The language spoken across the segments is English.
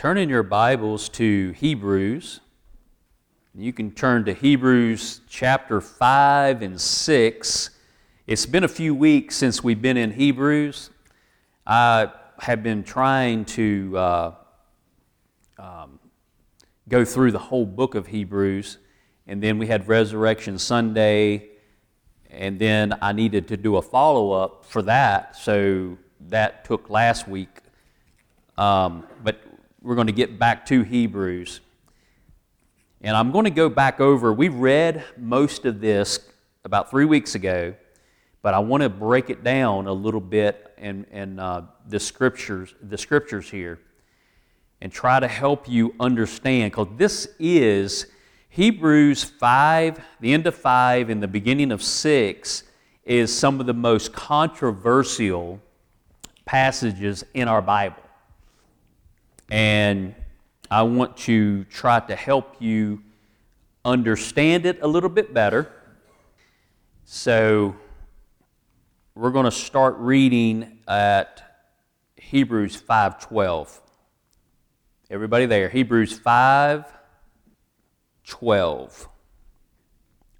turn in your Bibles to Hebrews. You can turn to Hebrews chapter 5 and 6. It's been a few weeks since we've been in Hebrews. I have been trying to uh, um, go through the whole book of Hebrews, and then we had Resurrection Sunday, and then I needed to do a follow up for that, so that took last week. Um, but we're going to get back to Hebrews. And I'm going to go back over, we read most of this about three weeks ago, but I want to break it down a little bit and, in uh, the, scriptures, the scriptures here and try to help you understand, because this is Hebrews 5, the end of 5 and the beginning of 6 is some of the most controversial passages in our Bible. And I want to try to help you understand it a little bit better. So we're going to start reading at Hebrews 5:12. Everybody there, Hebrews 5 12.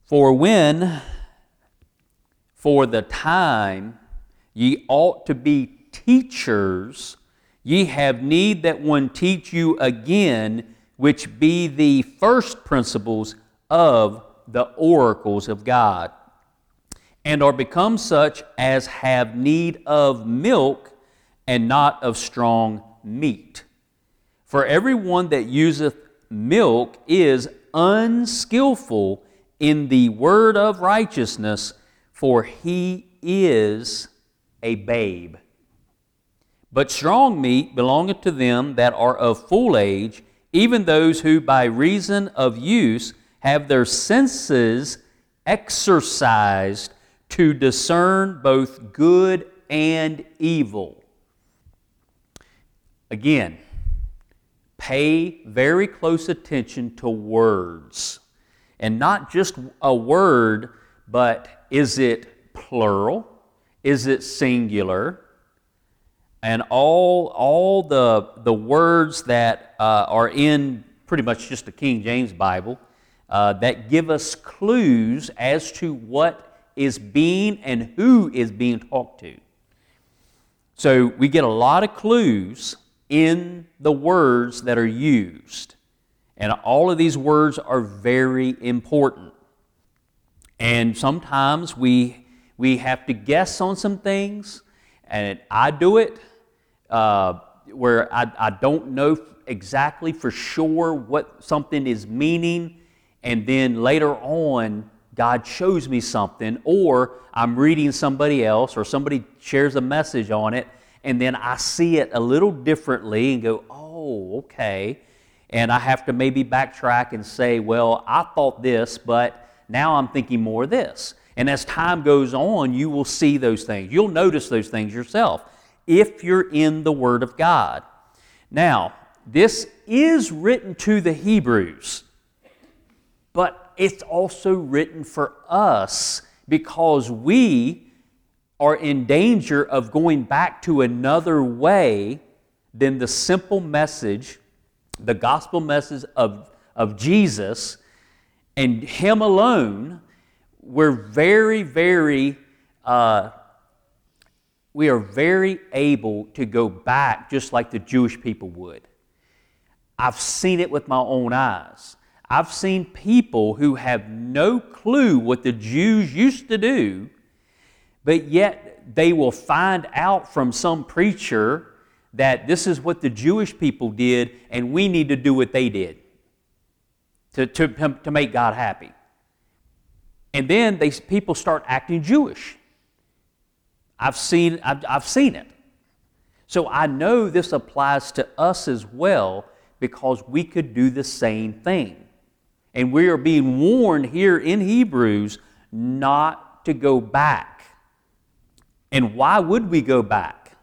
For when, for the time, ye ought to be teachers, ye have need that one teach you again, which be the first principles of the oracles of God, and are become such as have need of milk and not of strong meat. For everyone that useth milk is unskillful in the word of righteousness, for he is a babe. But strong meat belongeth to them that are of full age, even those who by reason of use have their senses exercised to discern both good and evil. Again, pay very close attention to words. And not just a word, but is it plural? Is it singular? And all, all the, the words that uh, are in pretty much just the King James Bible uh, that give us clues as to what is being and who is being talked to. So we get a lot of clues in the words that are used. And all of these words are very important. And sometimes we, we have to guess on some things, and I do it uh, where I, I don't know exactly for sure what something is meaning, and then later on, God shows me something, or I'm reading somebody else, or somebody shares a message on it, and then I see it a little differently and go, oh, okay. And I have to maybe backtrack and say, well, I thought this, but now I'm thinking more this. And as time goes on, you will see those things. You'll notice those things yourself if you're in the Word of God. Now, this is written to the Hebrews, but it's also written for us because we are in danger of going back to another way than the simple message, the gospel message of, of Jesus and Him alone. We're very, very, uh, we are very able to go back just like the Jewish people would. I've seen it with my own eyes. I've seen people who have no clue what the Jews used to do but yet they will find out from some preacher that this is what the Jewish people did and we need to do what they did to, to, to make God happy. And then they, people start acting Jewish. I've seen, I've, I've seen it. So I know this applies to us as well because we could do the same thing. And we are being warned here in Hebrews not to go back and why would we go back?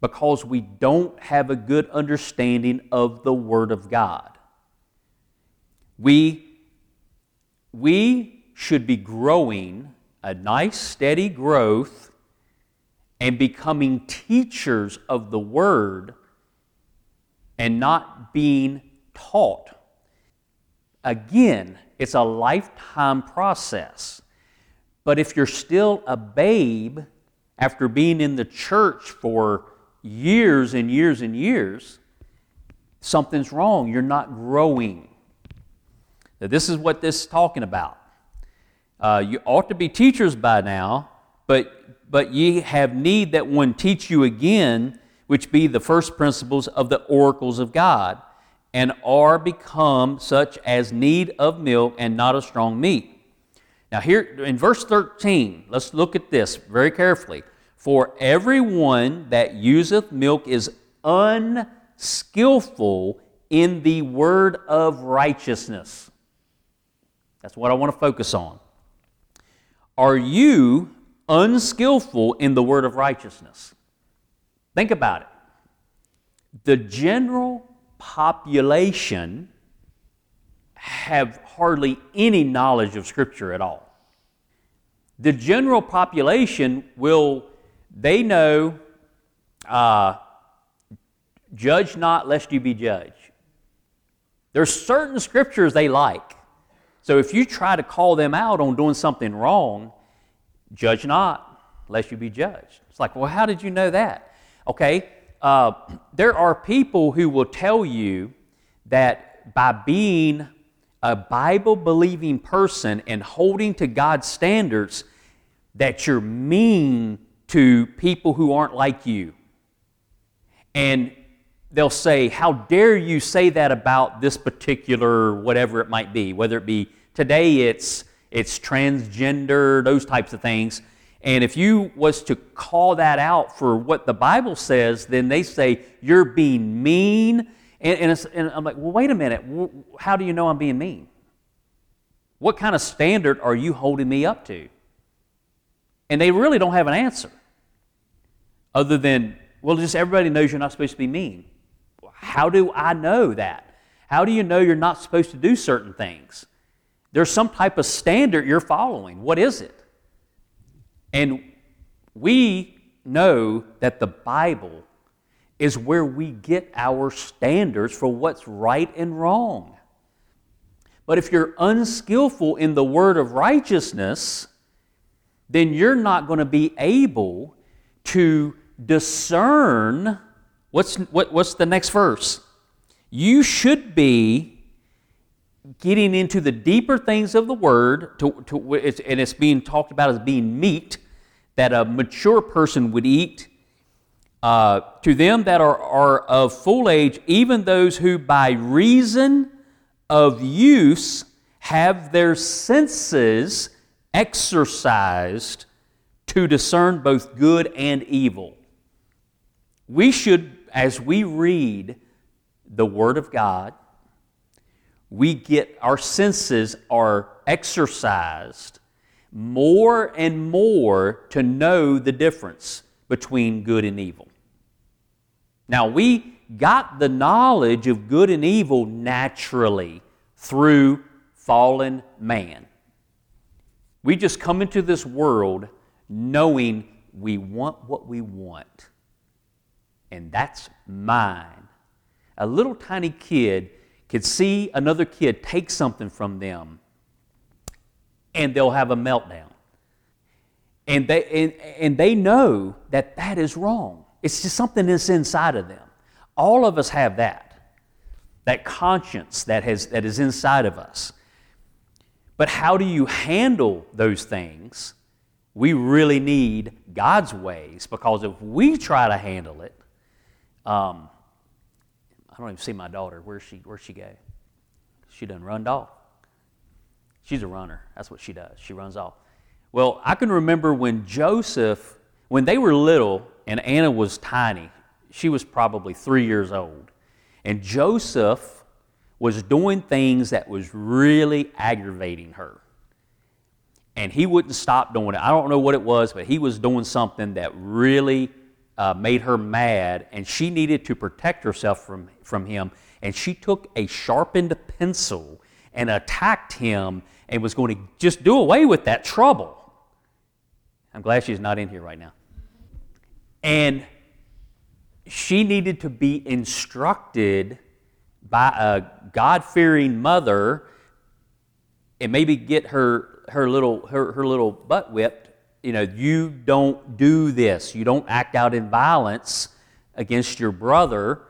Because we don't have a good understanding of the Word of God. We, we should be growing a nice, steady growth and becoming teachers of the Word and not being taught. Again, it's a lifetime process. But if you're still a babe after being in the church for years and years and years, something's wrong. You're not growing. Now, this is what this is talking about. Uh, you ought to be teachers by now, but, but ye have need that one teach you again, which be the first principles of the oracles of God, and are become such as need of milk and not of strong meat. Now, here in verse 13, let's look at this very carefully. For everyone that useth milk is unskillful in the word of righteousness. That's what I want to focus on. Are you unskillful in the word of righteousness? Think about it. The general population have hardly any knowledge of Scripture at all. The general population will they know, uh, judge not lest you be judged. There's certain scriptures they like. So if you try to call them out on doing something wrong, judge not lest you be judged. It's like, well, how did you know that? Okay, uh, there are people who will tell you that by being a Bible believing person and holding to God's standards, that you're mean to people who aren't like you. And they'll say, How dare you say that about this particular whatever it might be, whether it be today it's it's transgender, those types of things. And if you was to call that out for what the Bible says, then they say you're being mean. And, and, and I'm like, well, wait a minute. How do you know I'm being mean? What kind of standard are you holding me up to? And they really don't have an answer other than, well, just everybody knows you're not supposed to be mean. How do I know that? How do you know you're not supposed to do certain things? There's some type of standard you're following. What is it? And we know that the Bible is where we get our standards for what's right and wrong. But if you're unskillful in the word of righteousness, then you're not going to be able to discern what's, what, what's the next verse? You should be getting into the deeper things of the word, to, to, it's, and it's being talked about as being meat that a mature person would eat. Uh, to them that are, are of full age, even those who by reason of use have their senses exercised to discern both good and evil. We should, as we read the Word of God, we get our senses are exercised more and more to know the difference between good and evil. Now, we got the knowledge of good and evil naturally through fallen man. We just come into this world knowing we want what we want and that's mine. A little tiny kid could see another kid take something from them and they'll have a meltdown. And they, and, and they know that that is wrong. It's just something that's inside of them. All of us have that, that conscience that, has, that is inside of us. But how do you handle those things? We really need God's ways because if we try to handle it, um, I don't even see my daughter. Where's she? Where's she go? She done run off. She's a runner. That's what she does. She runs off. Well, I can remember when Joseph, when they were little, and Anna was tiny. She was probably three years old, and Joseph was doing things that was really aggravating her. And he wouldn't stop doing it. I don't know what it was, but he was doing something that really uh, made her mad, and she needed to protect herself from, from him. And she took a sharpened pencil and attacked him and was going to just do away with that trouble. I'm glad she's not in here right now. And she needed to be instructed by a God fearing mother and maybe get her, her, little, her, her little butt whipped. You know, you don't do this. You don't act out in violence against your brother.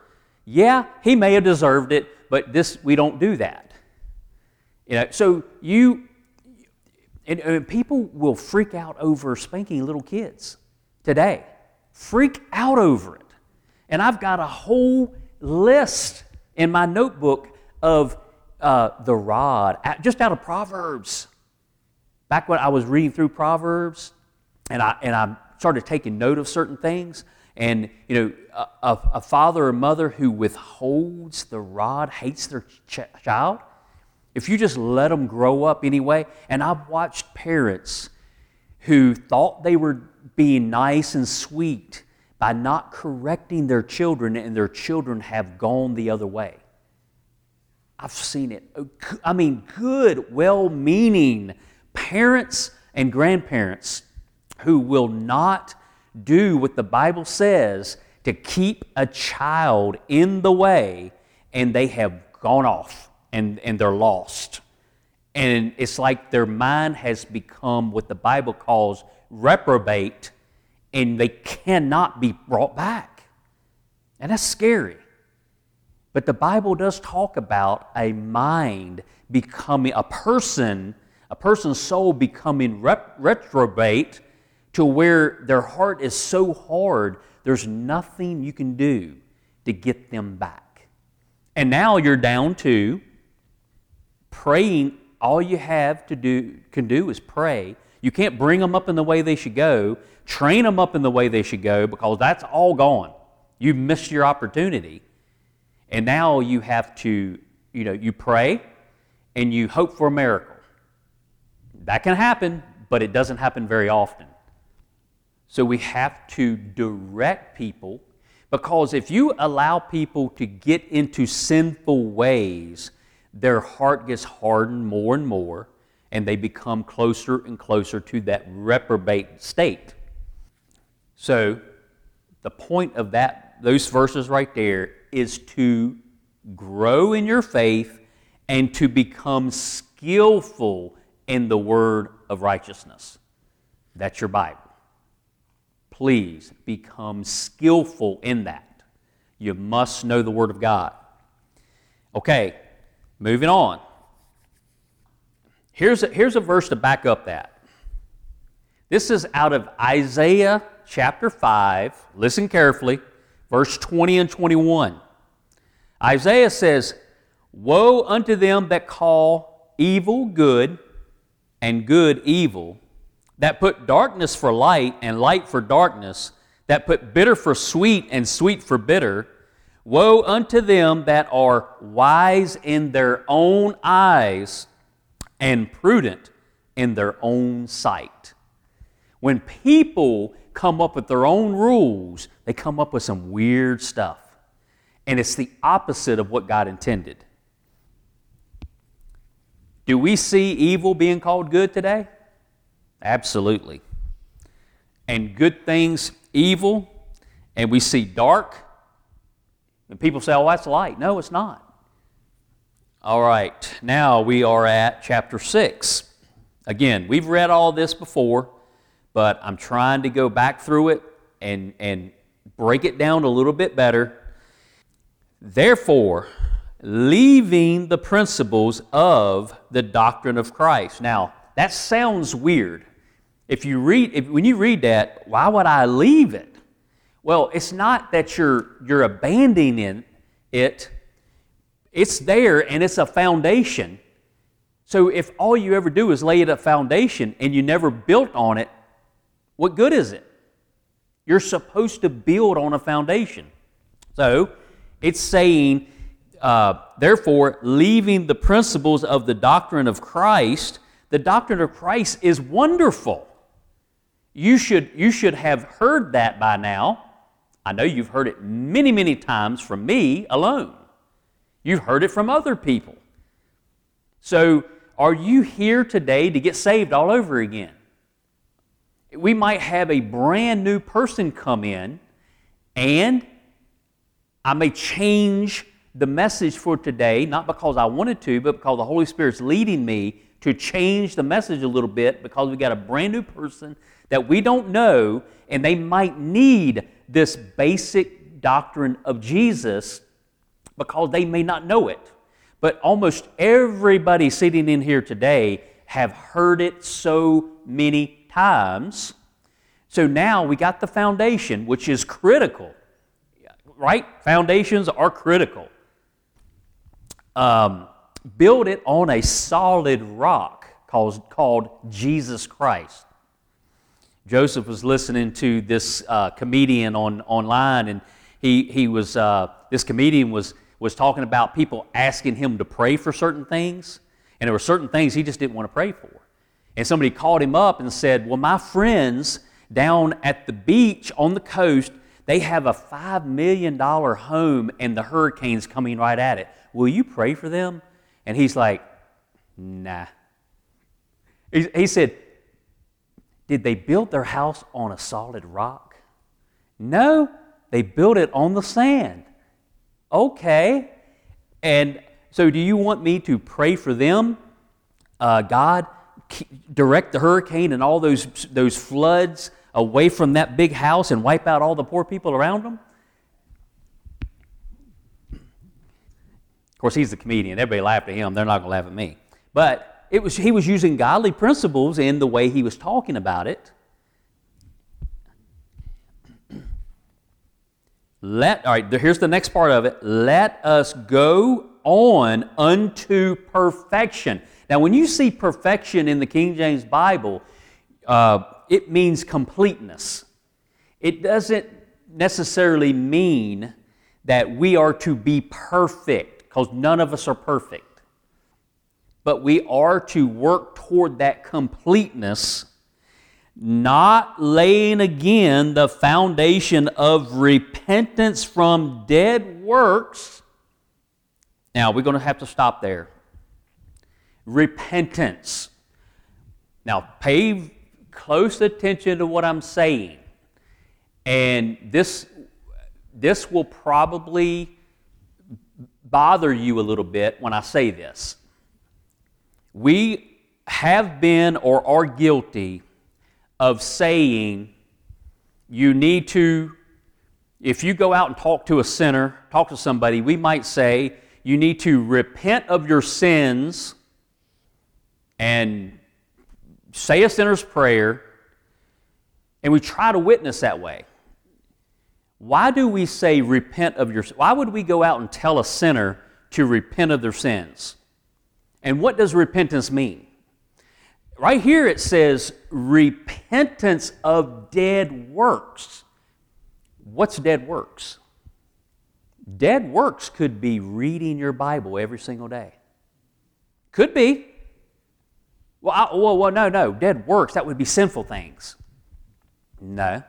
Yeah, he may have deserved it, but this we don't do that. You know, so you and, and people will freak out over spanking little kids today. Freak out over it. And I've got a whole list in my notebook of uh, the rod, just out of Proverbs. Back when I was reading through Proverbs, and I, and I started taking note of certain things, and you know, a, a father or mother who withholds the rod hates their ch- child. If you just let them grow up anyway, and I've watched parents who thought they were being nice and sweet by not correcting their children, and their children have gone the other way. I've seen it. Oh, I mean, good, well meaning parents and grandparents who will not do what the Bible says to keep a child in the way, and they have gone off and, and they're lost. And it's like their mind has become what the Bible calls reprobate, and they cannot be brought back. And that's scary. But the Bible does talk about a mind becoming, a person, a person's soul becoming rep- reprobate to where their heart is so hard, there's nothing you can do to get them back. And now you're down to praying. All you have to do can do is pray. You can't bring them up in the way they should go, train them up in the way they should go, because that's all gone. You've missed your opportunity. And now you have to, you know, you pray and you hope for a miracle. That can happen, but it doesn't happen very often. So we have to direct people because if you allow people to get into sinful ways, their heart gets hardened more and more, and they become closer and closer to that reprobate state. So, the point of that, those verses right there, is to grow in your faith and to become skillful in the word of righteousness. That's your Bible. Please become skillful in that. You must know the Word of God. Okay, moving on. Here's a, here's a verse to back up that. This is out of Isaiah chapter 5. Listen carefully, verse 20 and 21. Isaiah says, Woe unto them that call evil good and good evil that put darkness for light and light for darkness, that put bitter for sweet and sweet for bitter. Woe unto them that are wise in their own eyes and prudent in their own sight. When people come up with their own rules, they come up with some weird stuff. And it's the opposite of what God intended. Do we see evil being called good today? Absolutely. And good things evil, and we see dark. And people say, oh, that's light. No, it's not. All right, now we are at chapter 6. Again, we've read all this before, but I'm trying to go back through it and, and break it down a little bit better. Therefore, leaving the principles of the doctrine of Christ. Now, that sounds weird. If you read, if, when you read that, why would I leave it? Well, it's not that you're, you're abandoning it, it's there and it's a foundation. So if all you ever do is lay it a foundation and you never built on it, what good is it? You're supposed to build on a foundation. So it's saying, uh, therefore, leaving the principles of the doctrine of Christ, the doctrine of Christ is wonderful. You should, you should have heard that by now. I know you've heard it many, many times from me alone. You've heard it from other people. So, are you here today to get saved all over again? We might have a brand new person come in, and I may change the message for today, not because I wanted to, but because the Holy Spirit's leading me to change the message a little bit because we got a brand new person that we don't know, and they might need this basic doctrine of Jesus because they may not know it. But almost everybody sitting in here today have heard it so many times. So now we got the foundation, which is critical. Right? Foundations are critical. Um, build it on a solid rock called, called Jesus Christ. Joseph was listening to this uh, comedian on online, and he, he was, uh, this comedian was, was talking about people asking him to pray for certain things, and there were certain things he just didn't want to pray for. And somebody called him up and said, Well, my friends down at the beach on the coast, they have a $5 million home, and the hurricane's coming right at it. Will you pray for them? And he's like, Nah. He, he said, did they build their house on a solid rock? No, they built it on the sand. Okay. And so, do you want me to pray for them? Uh, God, direct the hurricane and all those, those floods away from that big house and wipe out all the poor people around them? Of course, he's the comedian. Everybody laughed at him. They're not going to laugh at me. But it was, he was using godly principles in the way he was talking about it. Let, all right, here's the next part of it. Let us go on unto perfection. Now, when you see perfection in the King James Bible, uh, it means completeness. It doesn't necessarily mean that we are to be perfect, because none of us are perfect but we are to work toward that completeness, not laying again the foundation of repentance from dead works. Now, we're going to have to stop there. Repentance. Now, pay close attention to what I'm saying. And this, this will probably bother you a little bit when I say this we have been or are guilty of saying you need to, if you go out and talk to a sinner, talk to somebody, we might say you need to repent of your sins and say a sinner's prayer, and we try to witness that way. Why do we say repent of your why would we go out and tell a sinner to repent of their sins? And what does repentance mean? Right here it says repentance of dead works. What's dead works? Dead works could be reading your Bible every single day. Could be. Well, I, well, well, no, no. Dead works, that would be sinful things. No.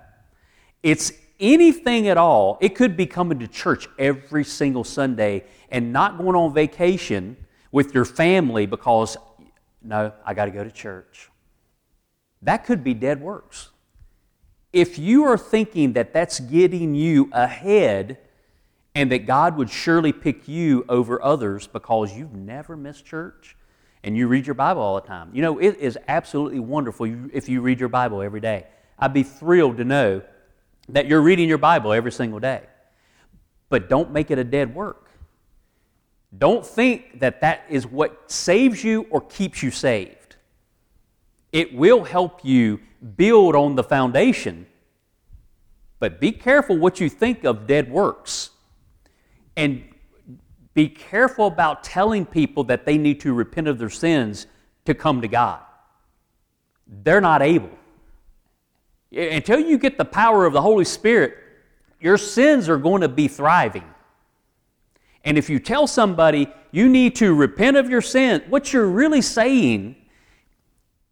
It's anything at all. It could be coming to church every single Sunday and not going on vacation with your family because, no, I got to go to church. That could be dead works. If you are thinking that that's getting you ahead and that God would surely pick you over others because you've never missed church and you read your Bible all the time, you know, it is absolutely wonderful if you read your Bible every day. I'd be thrilled to know that you're reading your Bible every single day. But don't make it a dead work. Don't think that that is what saves you or keeps you saved. It will help you build on the foundation, but be careful what you think of dead works. And be careful about telling people that they need to repent of their sins to come to God. They're not able. Until you get the power of the Holy Spirit, your sins are going to be thriving. And if you tell somebody you need to repent of your sin, what you're really saying,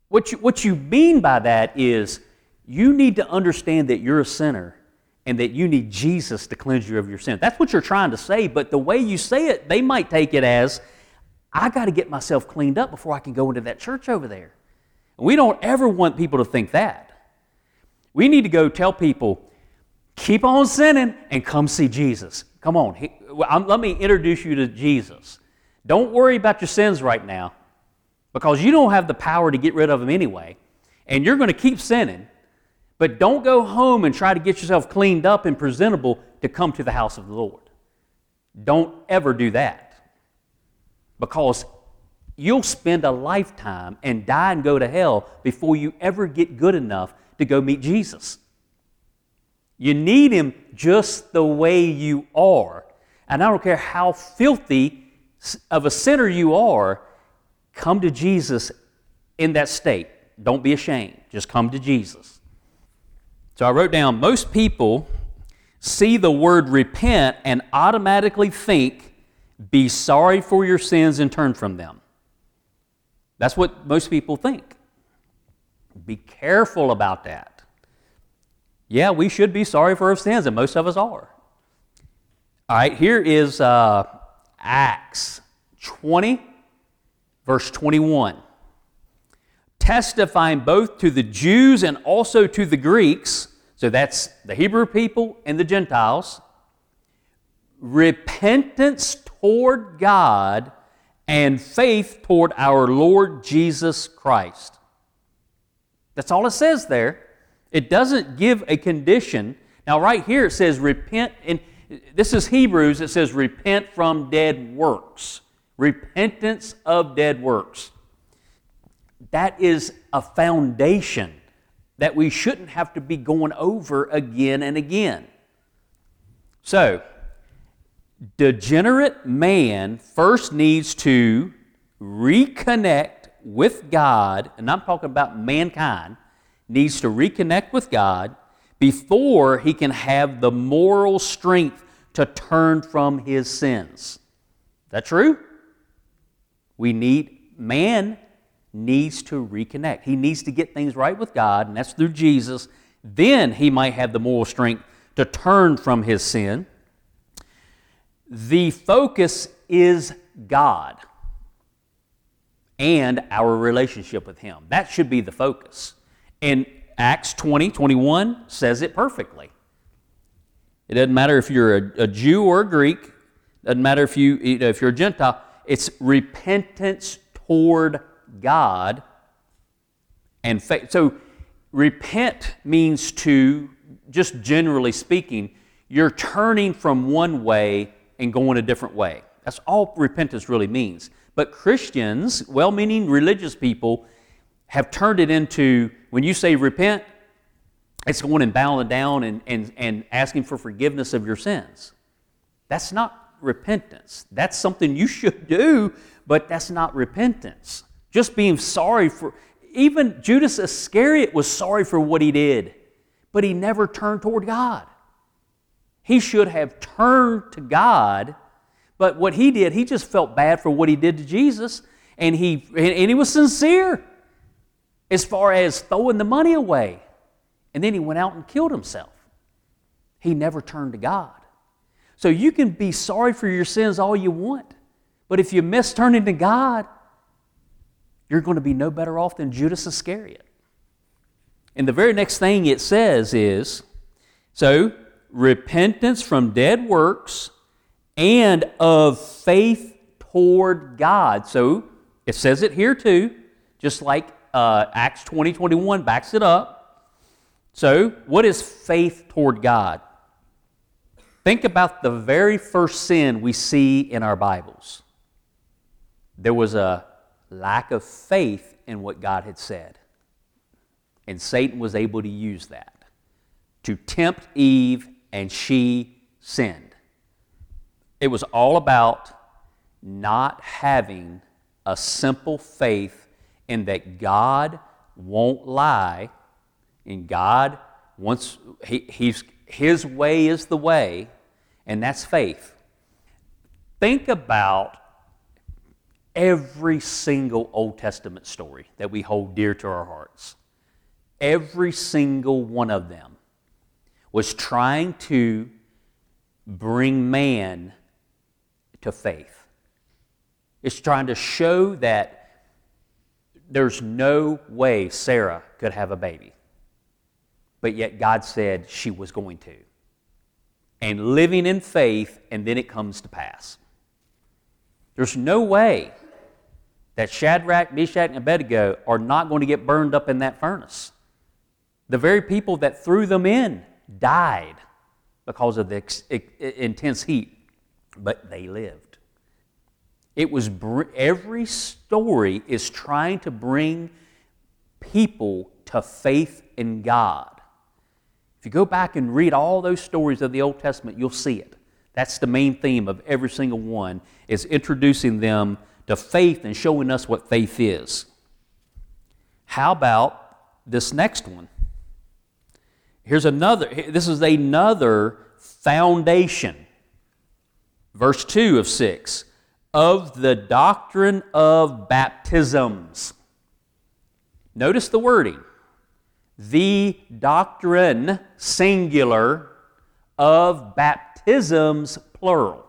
what you, what you mean by that is you need to understand that you're a sinner and that you need Jesus to cleanse you of your sin. That's what you're trying to say, but the way you say it, they might take it as, I got to get myself cleaned up before I can go into that church over there. We don't ever want people to think that. We need to go tell people, keep on sinning and come see Jesus. Come on, he, let me introduce you to Jesus. Don't worry about your sins right now because you don't have the power to get rid of them anyway. And you're going to keep sinning. But don't go home and try to get yourself cleaned up and presentable to come to the house of the Lord. Don't ever do that because you'll spend a lifetime and die and go to hell before you ever get good enough to go meet Jesus. You need Him just the way you are. And I don't care how filthy of a sinner you are, come to Jesus in that state. Don't be ashamed. Just come to Jesus. So I wrote down most people see the word repent and automatically think, be sorry for your sins and turn from them. That's what most people think. Be careful about that. Yeah, we should be sorry for our sins, and most of us are. All right, here is uh, Acts 20, verse 21. Testifying both to the Jews and also to the Greeks, so that's the Hebrew people and the Gentiles, repentance toward God and faith toward our Lord Jesus Christ. That's all it says there. It doesn't give a condition. Now, right here it says repent, and this is Hebrews, it says repent from dead works. Repentance of dead works. That is a foundation that we shouldn't have to be going over again and again. So, degenerate man first needs to reconnect with God, and I'm talking about mankind, needs to reconnect with God before he can have the moral strength to turn from his sins. Is that true? We need, man needs to reconnect. He needs to get things right with God, and that's through Jesus. Then he might have the moral strength to turn from his sin the focus is God and our relationship with Him. That should be the focus. And Acts 20, 21 says it perfectly. It doesn't matter if you're a, a Jew or a Greek, doesn't matter if, you, you know, if you're a Gentile, it's repentance toward God and faith. So, repent means to, just generally speaking, you're turning from one way and going a different way. That's all repentance really means. But Christians, well meaning religious people, have turned it into when you say repent, it's going and bowing down and, and, and asking for forgiveness of your sins. That's not repentance. That's something you should do, but that's not repentance. Just being sorry for, even Judas Iscariot was sorry for what he did, but he never turned toward God. He should have turned to God, but what he did, he just felt bad for what he did to Jesus, and he, and he was sincere as far as throwing the money away. And then he went out and killed himself. He never turned to God. So you can be sorry for your sins all you want, but if you miss turning to God, you're going to be no better off than Judas Iscariot. And the very next thing it says is so repentance from dead works and of faith toward God. So it says it here too, just like uh, Acts 20 21 backs it up. So, what is faith toward God? Think about the very first sin we see in our Bibles. There was a lack of faith in what God had said. And Satan was able to use that to tempt Eve and she sinned. It was all about not having a simple faith in that God won't lie, and God wants, he, he's, His way is the way, and that's faith. Think about every single Old Testament story that we hold dear to our hearts. Every single one of them was trying to bring man to faith. It's trying to show that there's no way Sarah could have a baby. But yet God said she was going to. and living in faith, and then it comes to pass. There's no way that Shadrach, Meshach, and Abednego are not going to get burned up in that furnace. The very people that threw them in died because of the ex- intense heat, but they lived. It was br- every story is trying to bring people to faith in God. If you go back and read all those stories of the Old Testament, you'll see it. That's the main theme of every single one is introducing them to faith and showing us what faith is. How about this next one? Here's another this is another foundation. Verse 2 of 6 of the doctrine of baptisms. Notice the wording. The doctrine, singular, of baptisms, plural.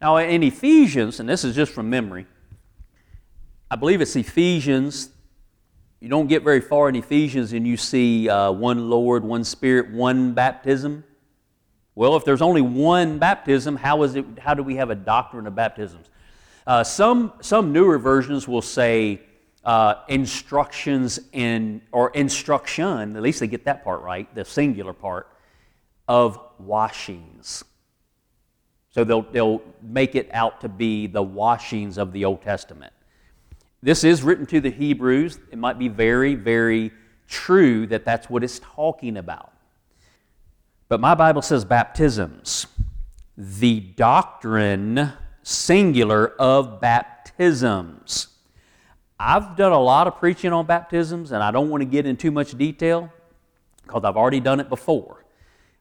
Now, in Ephesians, and this is just from memory, I believe it's Ephesians. You don't get very far in Ephesians and you see uh, one Lord, one Spirit, one baptism. Well, if there's only one baptism, how, is it, how do we have a doctrine of baptisms? Uh, some, some newer versions will say uh, instructions in, or instruction, at least they get that part right, the singular part, of washings. So they'll, they'll make it out to be the washings of the Old Testament. This is written to the Hebrews. It might be very, very true that that's what it's talking about. But my Bible says baptisms, the doctrine, singular, of baptisms. I've done a lot of preaching on baptisms, and I don't want to get in too much detail because I've already done it before.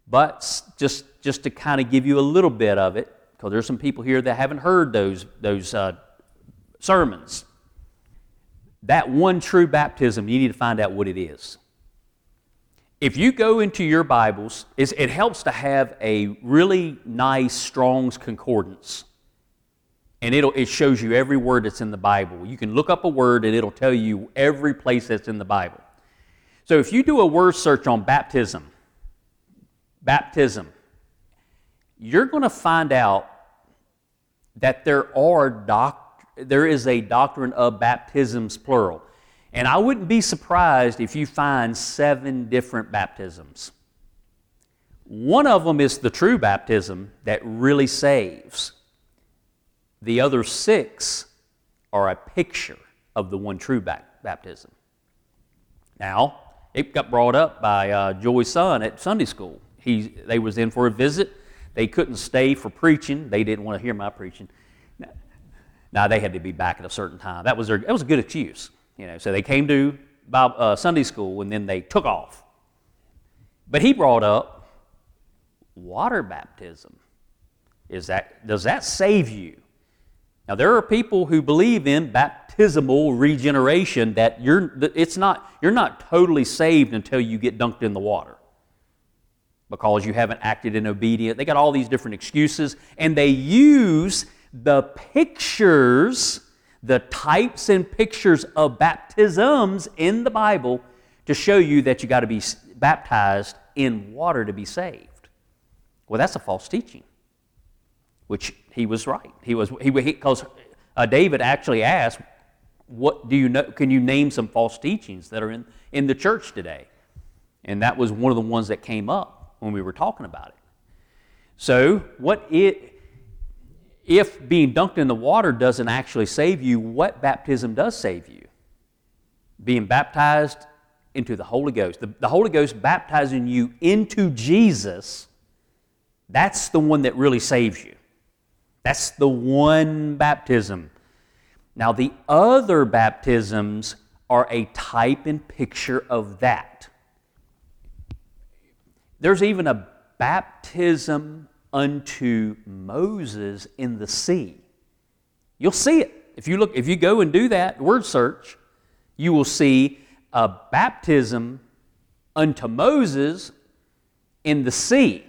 But just, just to kind of give you a little bit of it, because there's some people here that haven't heard those, those uh, sermons. That one true baptism, you need to find out what it is. If you go into your Bibles, it helps to have a really nice Strong's Concordance. And it'll, it shows you every word that's in the Bible. You can look up a word and it'll tell you every place that's in the Bible. So if you do a word search on baptism, baptism, you're going to find out that there are doc- there is a doctrine of baptisms plural. And I wouldn't be surprised if you find seven different baptisms. One of them is the true baptism that really saves. The other six are a picture of the one true baptism. Now, it got brought up by uh, Joy's son at Sunday school. He, they was in for a visit. They couldn't stay for preaching. They didn't want to hear my preaching. Now, they had to be back at a certain time. That was, their, that was a good excuse. You know, so they came to Bible, uh, Sunday school and then they took off. But he brought up water baptism. Is that, does that save you? Now, there are people who believe in baptismal regeneration that you're, it's not, you're not totally saved until you get dunked in the water because you haven't acted in obedience. They got all these different excuses, and they use the pictures the types and pictures of baptisms in the Bible to show you that you got to be baptized in water to be saved. Well, that's a false teaching, which he was right. He was he because uh, David actually asked, "What do you know? Can you name some false teachings that are in in the church today?" And that was one of the ones that came up when we were talking about it. So, what it if being dunked in the water doesn't actually save you, what baptism does save you? Being baptized into the Holy Ghost. The, the, Holy Ghost baptizing you into Jesus, that's the one that really saves you. That's the one baptism. Now, the other baptisms are a type and picture of that. There's even a baptism unto Moses in the sea. You'll see it. If you look, if you go and do that word search, you will see a baptism unto Moses in the sea.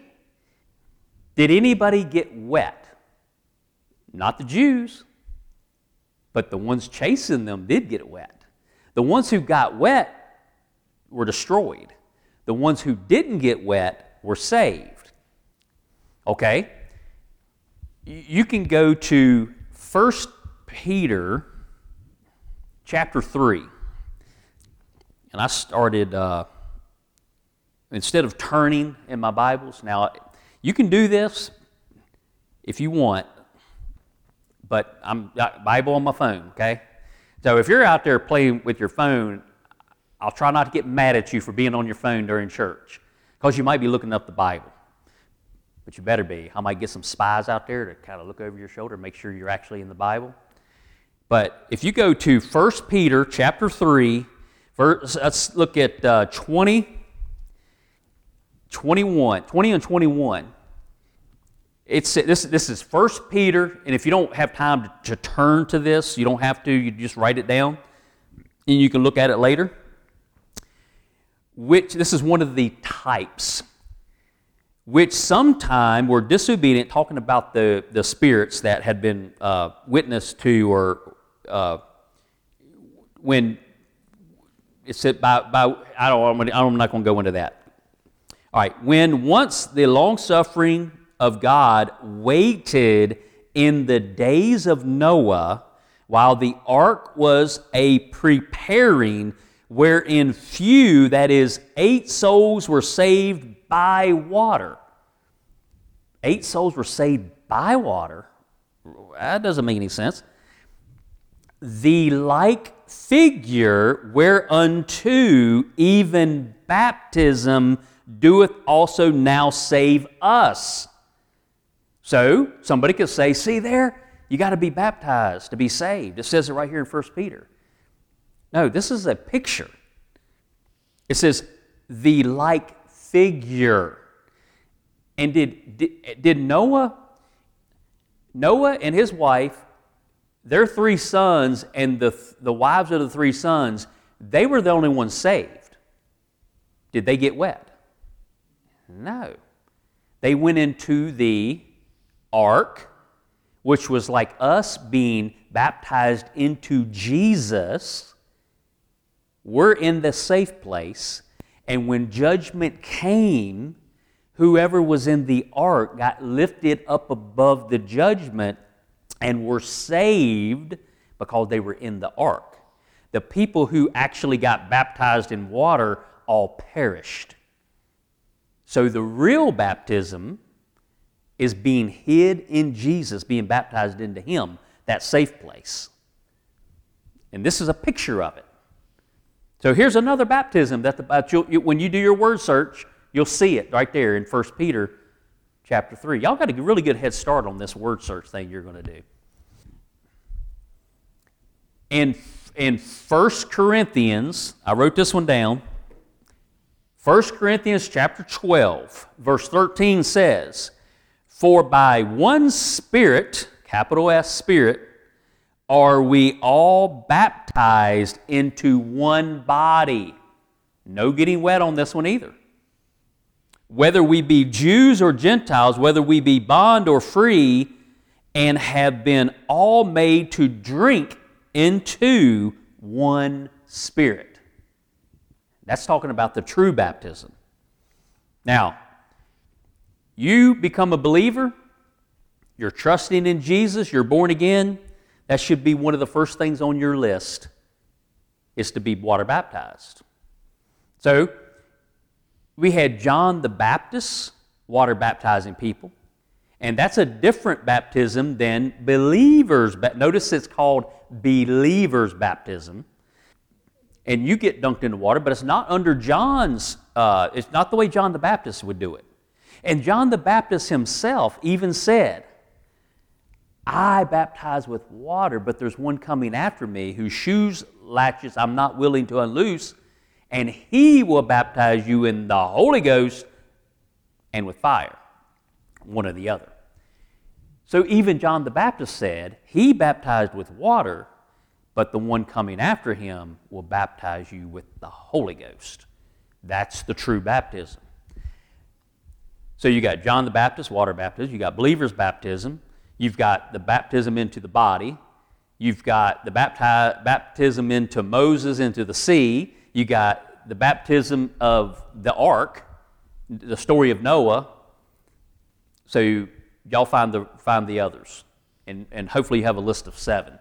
Did anybody get wet? Not the Jews, but the ones chasing them did get wet. The ones who got wet were destroyed. The ones who didn't get wet were saved. Okay? You can go to 1 Peter chapter 3. And I started, uh, instead of turning in my Bibles, now you can do this if you want, but I'm got Bible on my phone, okay? So if you're out there playing with your phone, I'll try not to get mad at you for being on your phone during church because you might be looking up the Bible. But you better be. I might get some spies out there to kind of look over your shoulder, make sure you're actually in the Bible. But if you go to 1 Peter chapter 3, verse, let's look at uh, 20, 21, 20 and 21. It's, this, this is 1 Peter, and if you don't have time to, to turn to this, you don't have to, you just write it down, and you can look at it later. Which, this is one of the types, which sometime were disobedient, talking about the, the spirits that had been uh, witnessed to, or uh, when it said by, by I don't, I'm not going to go into that. All right, when once the long suffering of God waited in the days of Noah while the ark was a preparing, wherein few, that is, eight souls were saved by water. Eight souls were saved by water. That doesn't make any sense. The like figure whereunto even baptism doeth also now save us so somebody could say, see there, you got to be baptized to be saved. It says it right here in 1 Peter. No, this is a picture. It says, the like figure. And did, did, did Noah, Noah and his wife, their three sons, and the, the wives of the three sons, they were the only ones saved. Did they get wet? No. They went into the ark, which was like us being baptized into Jesus, we're in the safe place. And when judgment came, whoever was in the ark got lifted up above the judgment and were saved because they were in the ark. The people who actually got baptized in water all perished. So the real baptism is being hid in Jesus, being baptized into Him, that safe place. And this is a picture of it. So here's another baptism that the, when you do your word search, you'll see it right there in 1 Peter chapter 3. Y'all got a really good head start on this word search thing you're going to do. In, in 1 Corinthians, I wrote this one down. 1 Corinthians chapter 12, verse 13 says, for by one Spirit, capital S Spirit, are we all baptized into one body. No getting wet on this one either. Whether we be Jews or Gentiles, whether we be bond or free, and have been all made to drink into one Spirit. That's talking about the true baptism. Now, you become a believer, you're trusting in Jesus, you're born again, that should be one of the first things on your list is to be water baptized. So, we had John the Baptist water baptizing people, and that's a different baptism than believers. But Notice it's called believers baptism. And you get dunked in the water, but it's not under John's, uh, it's not the way John the Baptist would do it. And John the Baptist himself even said, I baptize with water, but there's one coming after me whose shoes latches I'm not willing to unloose, and he will baptize you in the Holy Ghost and with fire, one or the other. So even John the Baptist said, He baptized with water, but the one coming after him will baptize you with the Holy Ghost. That's the true baptism. So you got John the Baptist, water baptism. You got believers' baptism. You've got the baptism into the body. You've got the bapti- baptism into Moses into the sea. You got the baptism of the ark, the story of Noah. So y'all find the, find the others, and, and hopefully you have a list of seven.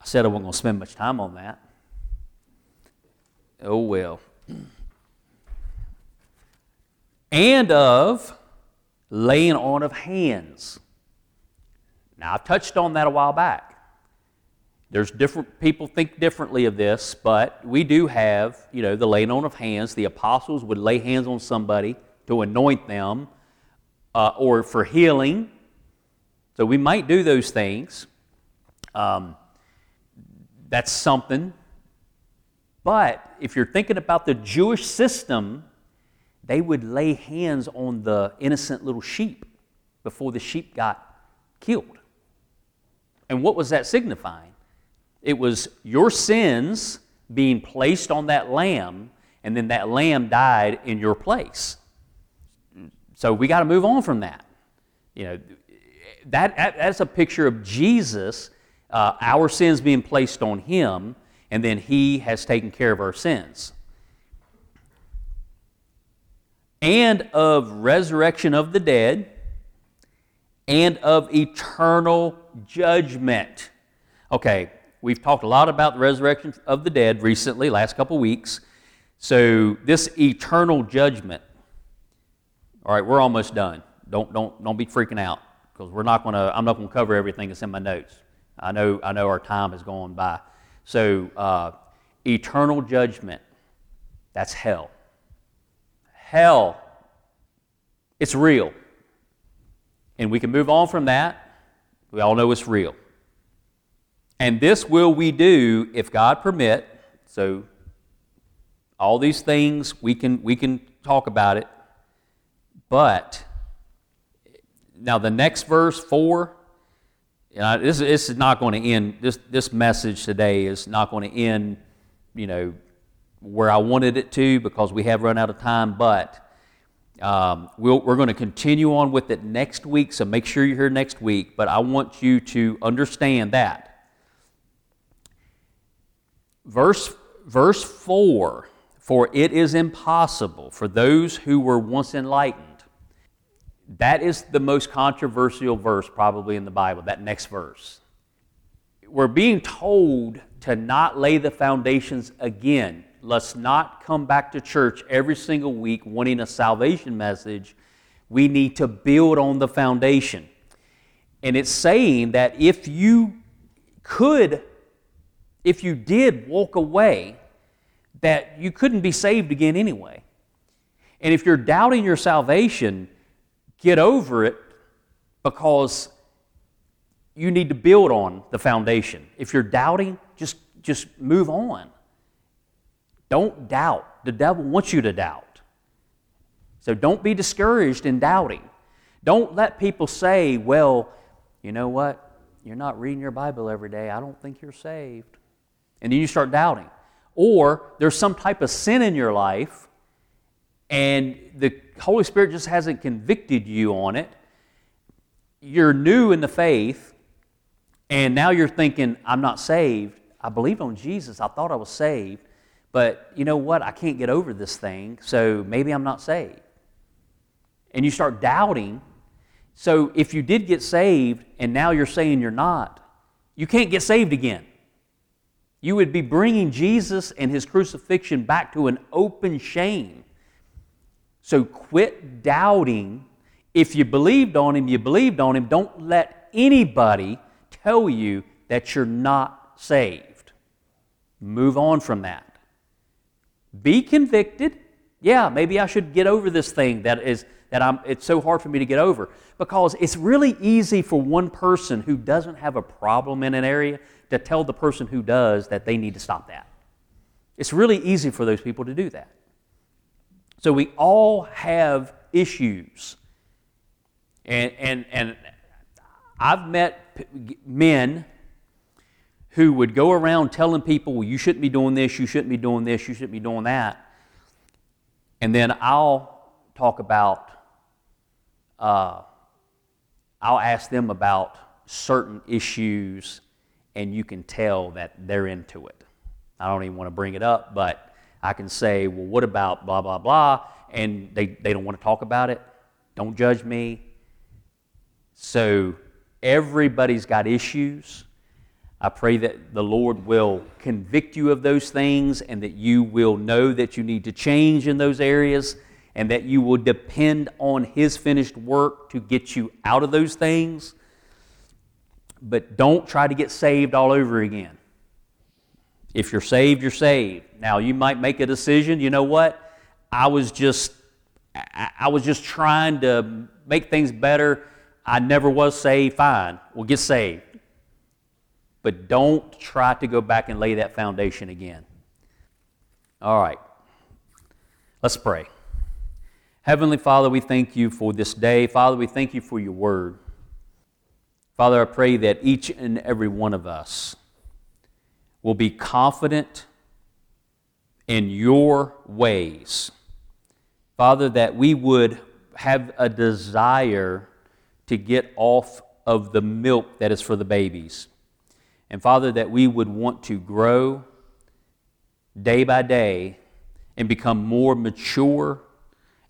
I said I wasn't going to spend much time on that. Oh well. And of laying on of hands. Now, I've touched on that a while back. There's different people think differently of this, but we do have, you know, the laying on of hands. The apostles would lay hands on somebody to anoint them uh, or for healing. So we might do those things. Um, that's something. But if you're thinking about the Jewish system, they would lay hands on the innocent little sheep before the sheep got killed. And what was that signifying? It was your sins being placed on that lamb, and then that lamb died in your place. So we got to move on from that. You know, that, that's a picture of Jesus, uh, our sins being placed on him, and then he has taken care of our sins. And of resurrection of the dead, and of eternal judgment. Okay, We've talked a lot about the resurrection of the dead recently, last couple weeks. So this eternal judgment. All right, we're almost done. Don't don't don't be freaking out because we're not going to. I'm not going to cover everything that's in my notes. I know I know our time has gone by. So uh, eternal judgment. That's hell. Hell. It's real. And we can move on from that. We all know it's real. And this will we do if God permit. So all these things we can we can talk about it. But now the next verse four. You know, this, this is not going to end. This this message today is not going to end. You know where I wanted it to because we have run out of time. But um, we we are going to continue on with it next week. So make sure you're here next week. But I want you to understand that Verse, verse 4 For it is impossible for those who were once enlightened. That is the most controversial verse probably in the Bible, that next verse. We're being told to not lay the foundations again. Let's not come back to church every single week wanting a salvation message. We need to build on the foundation. And it's saying that if you could if you did walk away, that you couldn't be saved again anyway. And if you're doubting your salvation, get over it because you need to build on the foundation. If you're doubting, just, just move on. Don't doubt. The devil wants you to doubt. So don't be discouraged in doubting. Don't let people say, well, you know what? You're not reading your Bible every day. I don't think you're saved and then you start doubting. Or there's some type of sin in your life, and the Holy Spirit just hasn't convicted you on it. You're new in the faith, and now you're thinking, I'm not saved. I believed on Jesus. I thought I was saved. But you know what? I can't get over this thing, so maybe I'm not saved. And you start doubting. So if you did get saved and now you're saying you're not, you can't get saved again. You would be bringing Jesus and his crucifixion back to an open shame. So quit doubting. If you believed on him, you believed on him. Don't let anybody tell you that you're not saved. Move on from that. Be convicted. Yeah, maybe I should get over this thing that is that I'm it's so hard for me to get over because it's really easy for one person who doesn't have a problem in an area to tell the person who does that they need to stop that. It's really easy for those people to do that. So we all have issues. And, and, and I've met men who would go around telling people, well, you shouldn't be doing this, you shouldn't be doing this, you shouldn't be doing that. And then I'll talk about, uh, I'll ask them about certain issues and you can tell that they're into it. I don't even want to bring it up, but I can say, well, what about blah, blah, blah? And they, they don't want to talk about it. Don't judge me. So everybody's got issues. I pray that the Lord will convict you of those things and that you will know that you need to change in those areas and that you will depend on His finished work to get you out of those things. But don't try to get saved all over again. If you're saved, you're saved. Now, you might make a decision, you know what? I was just I was just trying to make things better. I never was saved. Fine. Well, get saved. But don't try to go back and lay that foundation again. All right. Let's pray. Heavenly Father, we thank you for this day. Father, we thank you for your word. Father, I pray that each and every one of us will be confident in your ways. Father, that we would have a desire to get off of the milk that is for the babies. And Father, that we would want to grow day by day and become more mature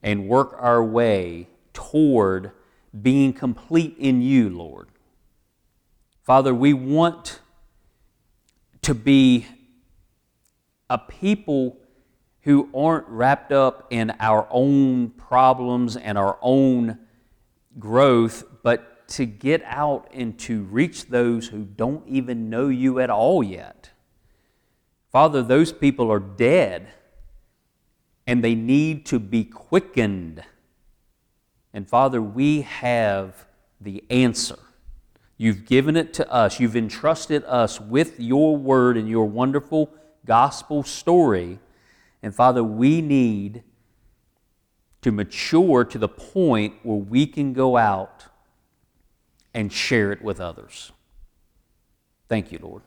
and work our way toward being complete in you, Lord. Father, we want to be a people who aren't wrapped up in our own problems and our own growth, but to get out and to reach those who don't even know you at all yet. Father, those people are dead and they need to be quickened. And Father, we have the answer. You've given it to us. You've entrusted us with your word and your wonderful gospel story. And Father, we need to mature to the point where we can go out and share it with others. Thank you, Lord.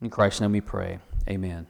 In Christ's name we pray. Amen.